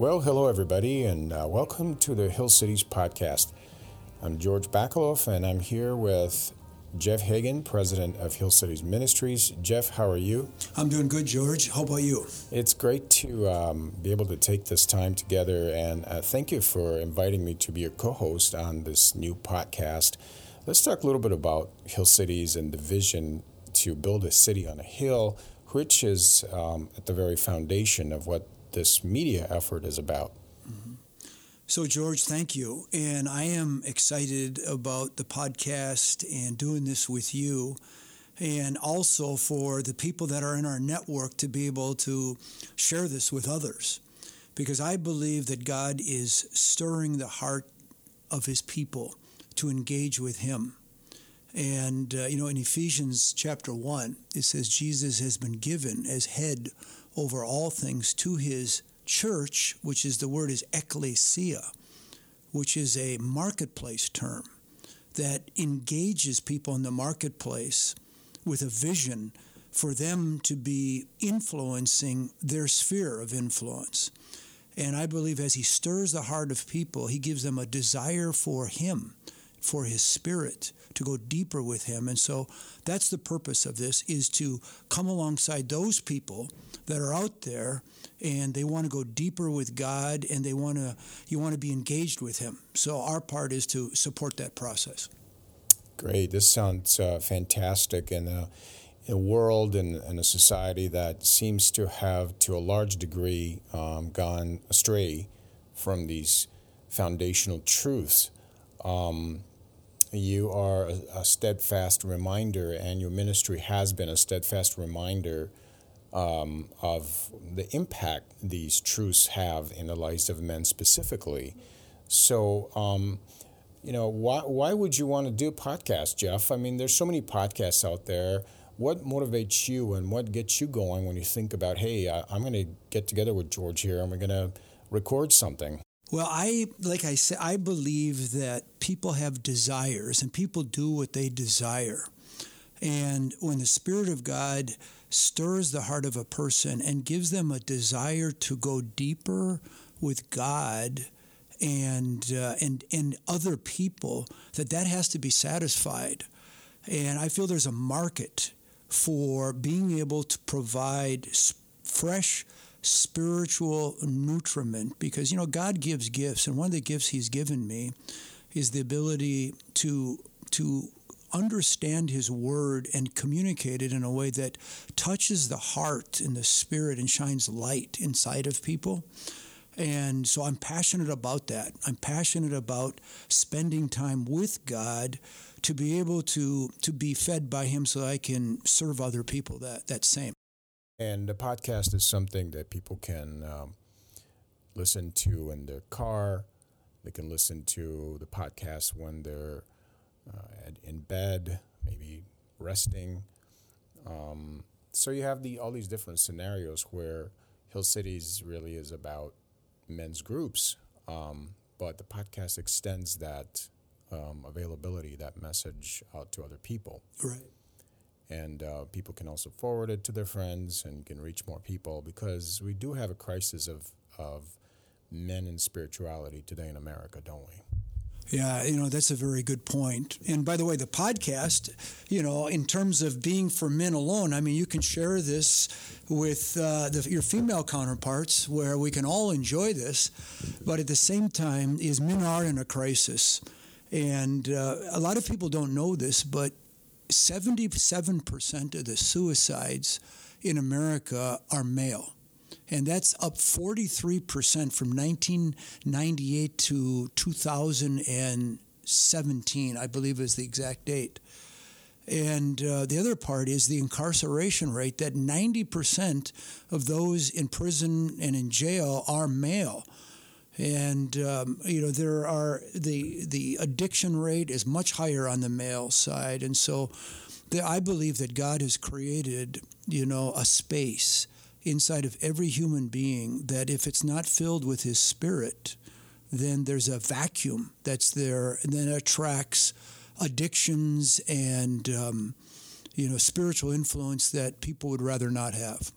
Well, hello, everybody, and uh, welcome to the Hill Cities podcast. I'm George Bakaloff, and I'm here with Jeff Hagan, president of Hill Cities Ministries. Jeff, how are you? I'm doing good, George. How about you? It's great to um, be able to take this time together, and uh, thank you for inviting me to be a co host on this new podcast. Let's talk a little bit about Hill Cities and the vision to build a city on a hill, which is um, at the very foundation of what this media effort is about. Mm-hmm. So, George, thank you. And I am excited about the podcast and doing this with you, and also for the people that are in our network to be able to share this with others. Because I believe that God is stirring the heart of his people to engage with him. And, uh, you know, in Ephesians chapter 1, it says Jesus has been given as head over all things to his church, which is the word is ecclesia, which is a marketplace term that engages people in the marketplace with a vision for them to be influencing their sphere of influence. And I believe as he stirs the heart of people, he gives them a desire for him, for his spirit, to go deeper with him. And so that's the purpose of this is to come alongside those people that are out there and they want to go deeper with God and they want to you want to be engaged with him. So our part is to support that process. Great. This sounds uh, fantastic in a, in a world and, and, a society that seems to have to a large degree um, gone astray from these foundational truths. Um, you are a, a, steadfast reminder, and your ministry has been a steadfast reminder um, of the impact these truths have in the lives of men specifically. So, um, you know, why, why would you want to do a podcast, Jeff? I mean, there's so many podcasts out there. What motivates you and what gets you going when you think about, hey, I, I'm going to get together with George here and we're going to record something? Well, I like I said, I believe that people have desires and people do what they desire. And when the Spirit of God stirs the heart of a person and gives them a desire to go deeper with God and uh, and and other people, that that has to be satisfied. And I feel there's a market for being able to provide fresh spiritual nutriment because you know God gives gifts and one of the gifts he's given me is the ability to to understand his word and communicate it in a way that touches the heart and the spirit and shines light inside of people. And so I'm passionate about that. I'm passionate about spending time with God to be able to to be fed by him so I can serve other people that that same. And the podcast is something that people can um, listen to in their car. They can listen to the podcast when they're uh, in bed, maybe resting. Um, so you have the all these different scenarios where Hill Cities really is about men's groups, um, but the podcast extends that um, availability, that message out to other people. Right and uh, people can also forward it to their friends and can reach more people because we do have a crisis of of men and spirituality today in America, don't we? Yeah, you know, that's a very good point. And by the way, the podcast, you know, in terms of being for men alone, I mean, you can share this with uh, the, your female counterparts where we can all enjoy this, but at the same time, is men are in a crisis. And uh, a lot of people don't know this, but 77% of the suicides in America are male. And that's up 43% from 1998 to 2017, I believe is the exact date. And uh, the other part is the incarceration rate that 90% of those in prison and in jail are male and um, you know there are the the addiction rate is much higher on the male side, and so the, I believe that God has created you know a space inside of every human being that if it's not filled with His Spirit, then there's a vacuum that's there, and then attracts addictions and um, you know spiritual influence that people would rather not have.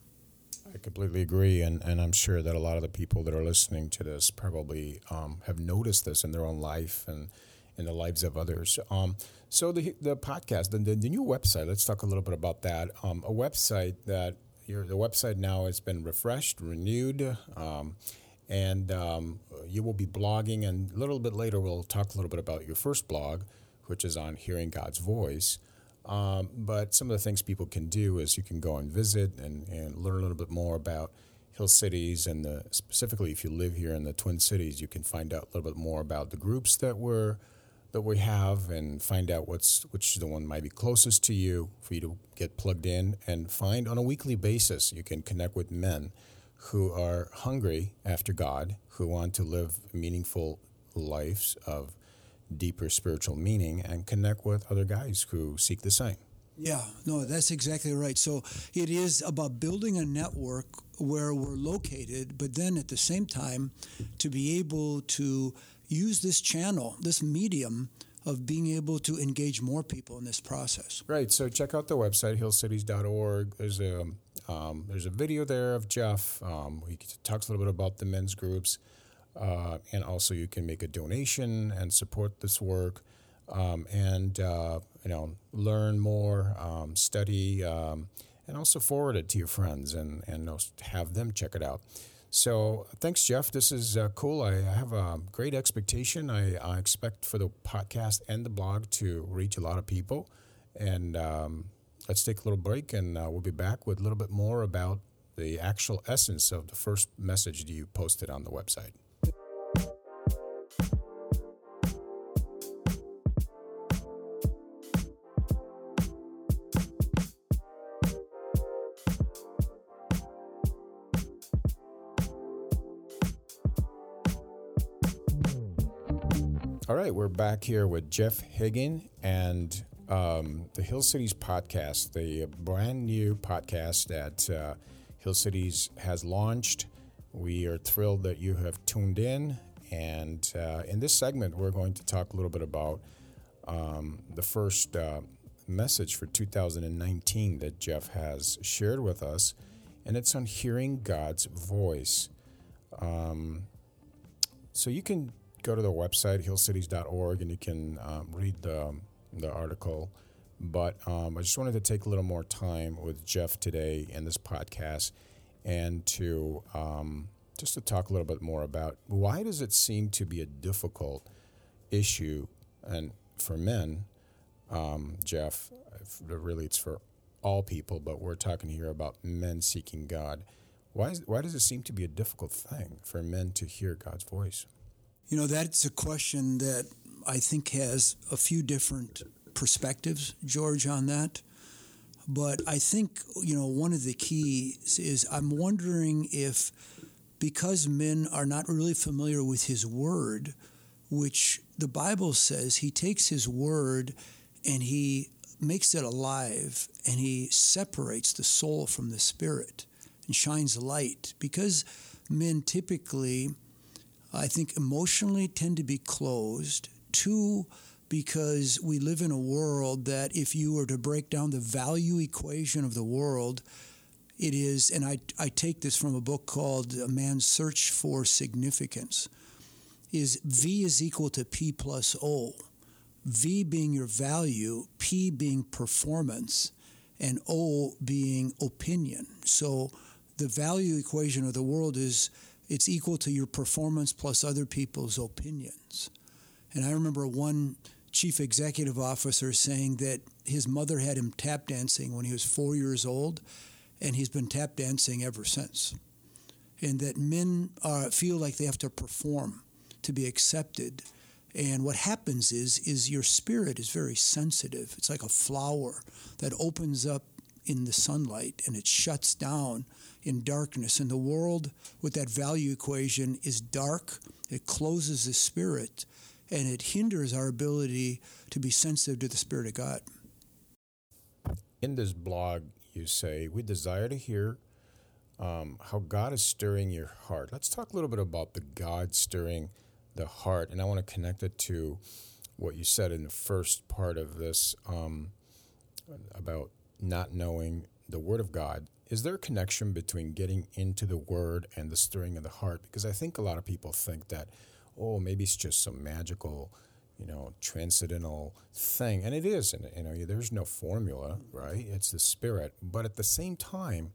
I completely agree, and, and I'm sure that a lot of the people that are listening to this probably um, have noticed this in their own life and in the lives of others. Um, so the the podcast, the, the, new website. Let's talk a little bit about that. Um, a website that your the website now has been refreshed, renewed, um, and um, you will be blogging. And a little bit later, we'll talk a little bit about your first blog, which is on hearing God's voice. Um, but some of the things people can do is you can go and visit and, and learn a little bit more about Hill Cities and the, specifically if you live here in the Twin Cities, you can find out a little bit more about the groups that we're that we have and find out what's which the one might be closest to you for you to get plugged in and find on a weekly basis. You can connect with men who are hungry after God, who want to live meaningful lives of deeper spiritual meaning and connect with other guys who seek the same. Yeah, no, that's exactly right. So it is about building a network where we're located, but then at the same time to be able to use this channel, this medium of being able to engage more people in this process. Right. So check out the website hillcities.org. There's a um, there's a video there of Jeff. Um, he talks a little bit about the men's groups. Uh, and also, you can make a donation and support this work, um, and uh, you know learn more, um, study, um, and also forward it to your friends and and have them check it out. So thanks, Jeff. This is uh, cool. I, have a great expectation. I, I, expect for the podcast and the blog to reach a lot of people. And um, let's take a little break, and uh, we'll be back with a little bit more about the actual essence of the first message you posted on the website. Right, we're back here with Jeff Higgin and um, the Hill Cities podcast, the brand new podcast that uh, Hill Cities has launched. We are thrilled that you have tuned in. And uh, in this segment, we're going to talk a little bit about um, the first uh, message for 2019 that Jeff has shared with us, and it's on hearing God's voice. Um, so you can go to the website hillcities.org and you can um, read the, the article. But um, I just wanted to take a little more time with Jeff today in this podcast and to um, just to talk a little bit more about why does it seem to be a difficult issue and for men, um, Jeff, really it's for all people, but we're talking here about men seeking God. Why, is, why does it seem to be a difficult thing for men to hear God's voice? You know, that's a question that I think has a few different perspectives, George, on that. But I think, you know, one of the keys is I'm wondering if because men are not really familiar with his word, which the Bible says he takes his word and he makes it alive and he separates the soul from the spirit and shines light. Because men typically I think emotionally tend to be closed. Two, because we live in a world that if you were to break down the value equation of the world, it is, and I, I take this from a book called A Man's Search for Significance, is V is equal to P plus O. V being your value, P being performance, and O being opinion. So the value equation of the world is it's equal to your performance plus other people's opinions. And I remember one chief executive officer saying that his mother had him tap dancing when he was four years old, and he's been tap dancing ever since. And that men are, feel like they have to perform to be accepted. And what happens is, is your spirit is very sensitive. It's like a flower that opens up in the sunlight and it shuts down in darkness. And the world with that value equation is dark, it closes the spirit, and it hinders our ability to be sensitive to the Spirit of God. In this blog, you say, We desire to hear um, how God is stirring your heart. Let's talk a little bit about the God stirring the heart. And I want to connect it to what you said in the first part of this um, about not knowing the Word of God, is there a connection between getting into the Word and the stirring of the heart? Because I think a lot of people think that, oh, maybe it's just some magical, you know, transcendental thing, and it is. And you know, there's no formula, right? It's the Spirit, but at the same time,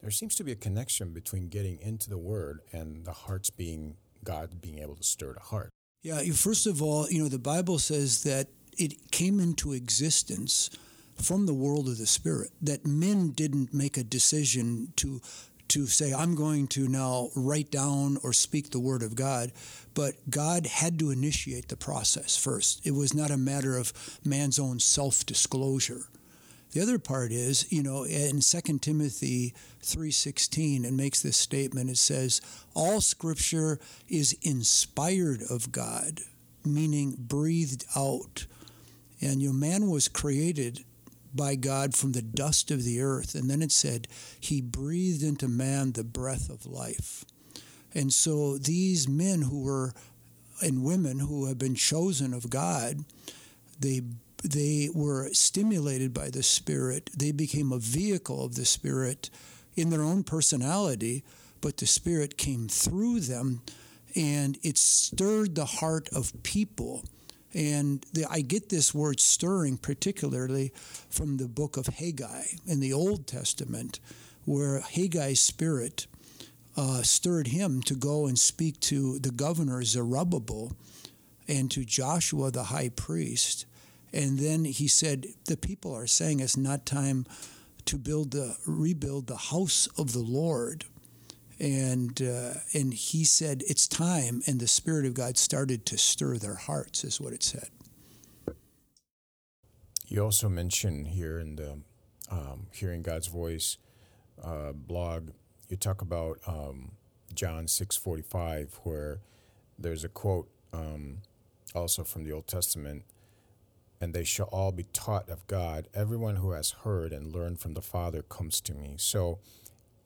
there seems to be a connection between getting into the Word and the heart's being God being able to stir the heart. Yeah, first of all, you know, the Bible says that it came into existence from the world of the spirit that men didn't make a decision to to say I'm going to now write down or speak the word of God but God had to initiate the process first. It was not a matter of man's own self-disclosure. The other part is you know in 2 Timothy 3:16 it makes this statement. It says all scripture is inspired of God meaning breathed out. And your man was created by God from the dust of the earth. And then it said, He breathed into man the breath of life. And so these men who were, and women who have been chosen of God, they they were stimulated by the Spirit. They became a vehicle of the Spirit in their own personality, but the Spirit came through them and it stirred the heart of people and the, I get this word stirring particularly from the book of Haggai in the Old Testament, where Haggai's spirit uh, stirred him to go and speak to the governor Zerubbabel and to Joshua the high priest. And then he said, The people are saying it's not time to build the rebuild the house of the Lord and uh, and he said it's time and the spirit of god started to stir their hearts is what it said. You also mentioned here in the um, hearing god's voice uh, blog you talk about um, john 6.45 where there's a quote um, also from the old testament and they shall all be taught of god. Everyone who has heard and learned from the father comes to me. So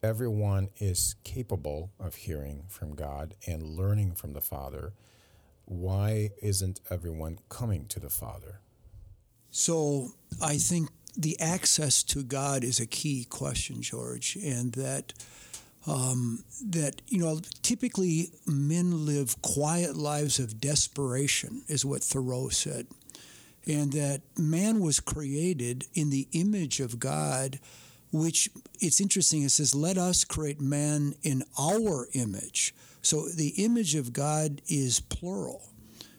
everyone is capable of hearing from God and learning from the Father, why isn't everyone coming to the Father? So I think the access to God is a key question, George, and that. Um, that you know, typically men live quiet lives of desperation, is what Thoreau said, and that man was created in the image of God which it's interesting. It says, Let us create man in our image. So the image of God is plural.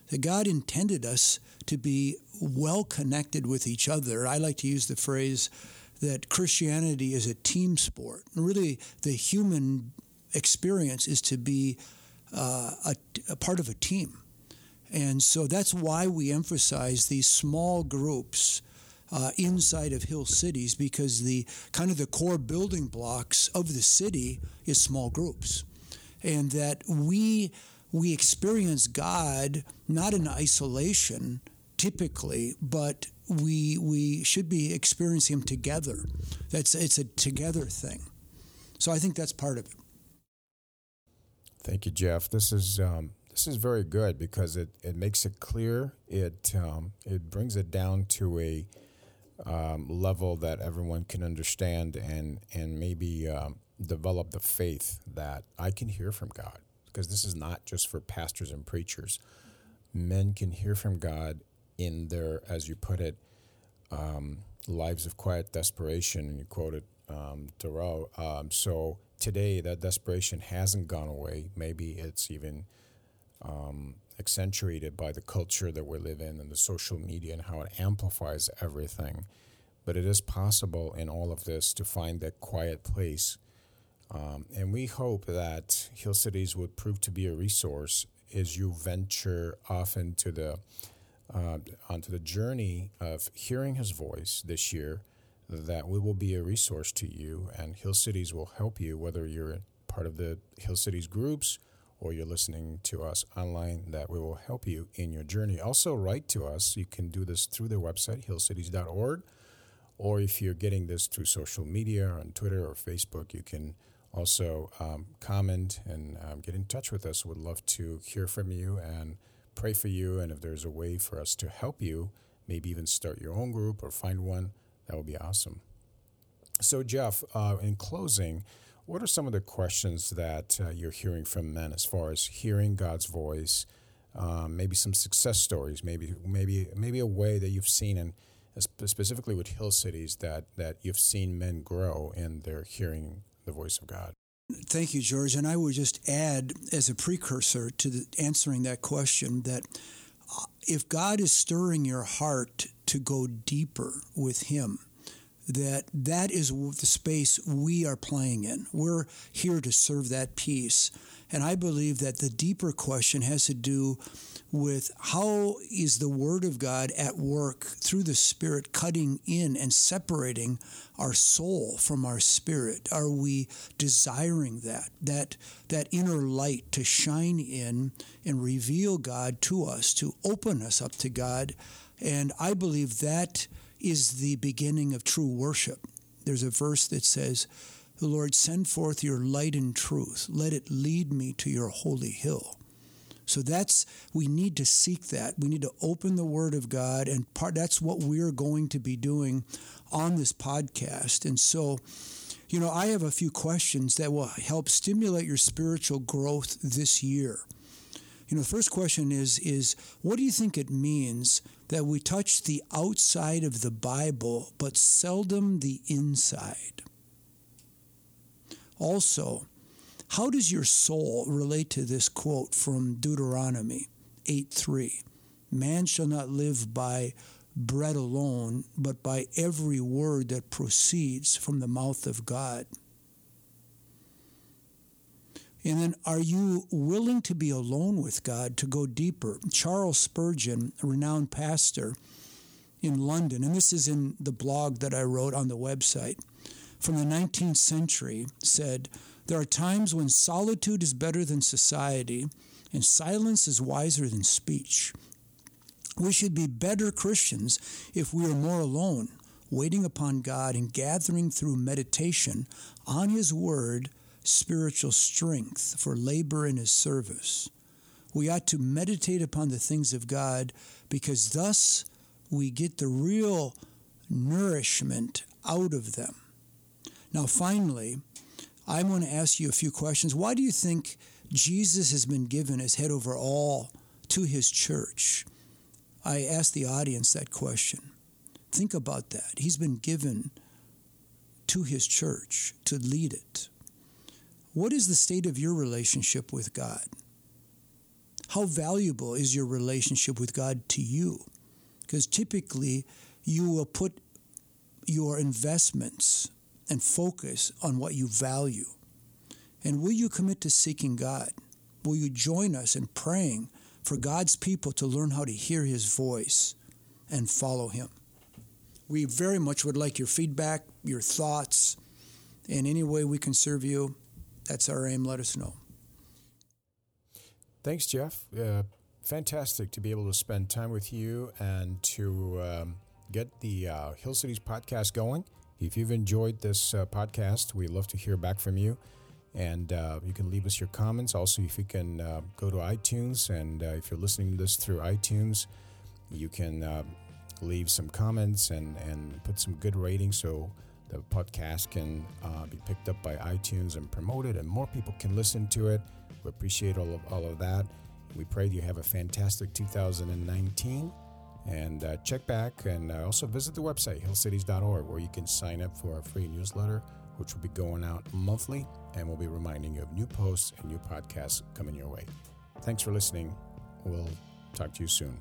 That God intended us to be well connected with each other. I like to use the phrase that Christianity is a team sport. Really, the human experience is to be uh, a, a part of a team. And so that's why we emphasize these small groups uh, inside of hill cities because the kind of the core building blocks of the city is small groups, and that we we experience God not in isolation typically, but we we should be experiencing Him together. That's it's a together thing. So I think that's part of it. Thank you, Jeff. This is um, this is very good because it, it makes it clear. It um, it brings it down to a um, level that everyone can understand and and maybe um, develop the faith that I can hear from God because this is not just for pastors and preachers. Men can hear from God in their, as you put it, um, lives of quiet desperation, and you quoted um, Thoreau. Um, so today, that desperation hasn't gone away. Maybe it's even um, accentuated by the culture that we live in and the social media and how it amplifies everything. But it is possible in all of this to find that quiet place. Um, and we hope that Hill Cities would prove to be a resource as you venture off into the uh, onto the journey of hearing His voice this year. That we will be a resource to you, and Hill Cities will help you, whether you're part of the Hill Cities groups or you're listening to us online, that we will help you in your journey. Also, write to us. You can do this through their website, hillcities.org, or if you're getting this through social media on Twitter or Facebook, you can also um, comment and um, get in touch with us. We'd love to hear from you and pray for you. And if there's a way for us to help you, maybe even start your own group or find one, that would be awesome. So, Jeff, uh, in closing, what are some of the questions that uh, you're hearing from men as far as hearing God's voice? Um, maybe some success stories, maybe maybe maybe a way that you've seen, and specifically with Hill Cities, that that you've seen men grow in their hearing the voice of God. Thank you, George. And I would just add, as a precursor to the, answering that question, that uh, if God is stirring your heart to go deeper with Him, that that is the space we are playing in. We're here to serve that peace. And I believe that the deeper question has to do with how is the Word of God at work through the Spirit cutting in and separating our soul from our spirit? Are we desiring that, that, that inner light to shine in and reveal God to us, to open us up to God? And I believe that is the beginning of true worship. There's a verse that says, The Lord, send forth your light and truth. Let it lead me to your holy hill. So that's we need to seek that. We need to open the Word of God, and part that's what we're going to be doing on this podcast. And so, you know, I have a few questions that will help stimulate your spiritual growth this year. You know, the first question is is what do you think it means that we touch the outside of the Bible but seldom the inside? Also, how does your soul relate to this quote from Deuteronomy 8:3? Man shall not live by bread alone, but by every word that proceeds from the mouth of God. And then, are you willing to be alone with God to go deeper? Charles Spurgeon, a renowned pastor in London, and this is in the blog that I wrote on the website from the 19th century, said, there are times when solitude is better than society and silence is wiser than speech. We should be better Christians if we are more alone, waiting upon God and gathering through meditation on His Word spiritual strength for labor in His service. We ought to meditate upon the things of God because thus we get the real nourishment out of them. Now, finally, I want to ask you a few questions. Why do you think Jesus has been given as head over all to his church? I ask the audience that question. Think about that. He's been given to his church to lead it. What is the state of your relationship with God? How valuable is your relationship with God to you? Because typically you will put your investments and focus on what you value? And will you commit to seeking God? Will you join us in praying for God's people to learn how to hear His voice and follow Him? We very much would like your feedback, your thoughts, in any way we can serve you. That's our aim. Let us know. Thanks, Jeff. Uh, fantastic to be able to spend time with you and to um, get the uh, Hill Cities podcast going. If you've enjoyed this uh, podcast, we'd love to hear back from you. And uh, you can leave us your comments. Also, if you can uh, go to iTunes, and uh, if you're listening to this through iTunes, you can leave some comments and, and put some good ratings so the podcast can uh, be picked up by iTunes and promoted, and more people can listen to it. We appreciate all of, all of that. We pray you have a fantastic 2019 and uh, check back and uh, also visit the website, hillcities.org, where you can sign up for our free newsletter, which will be going out monthly and we'll be reminding you of new posts and new podcasts coming your way. Thanks for listening. We'll talk to you soon.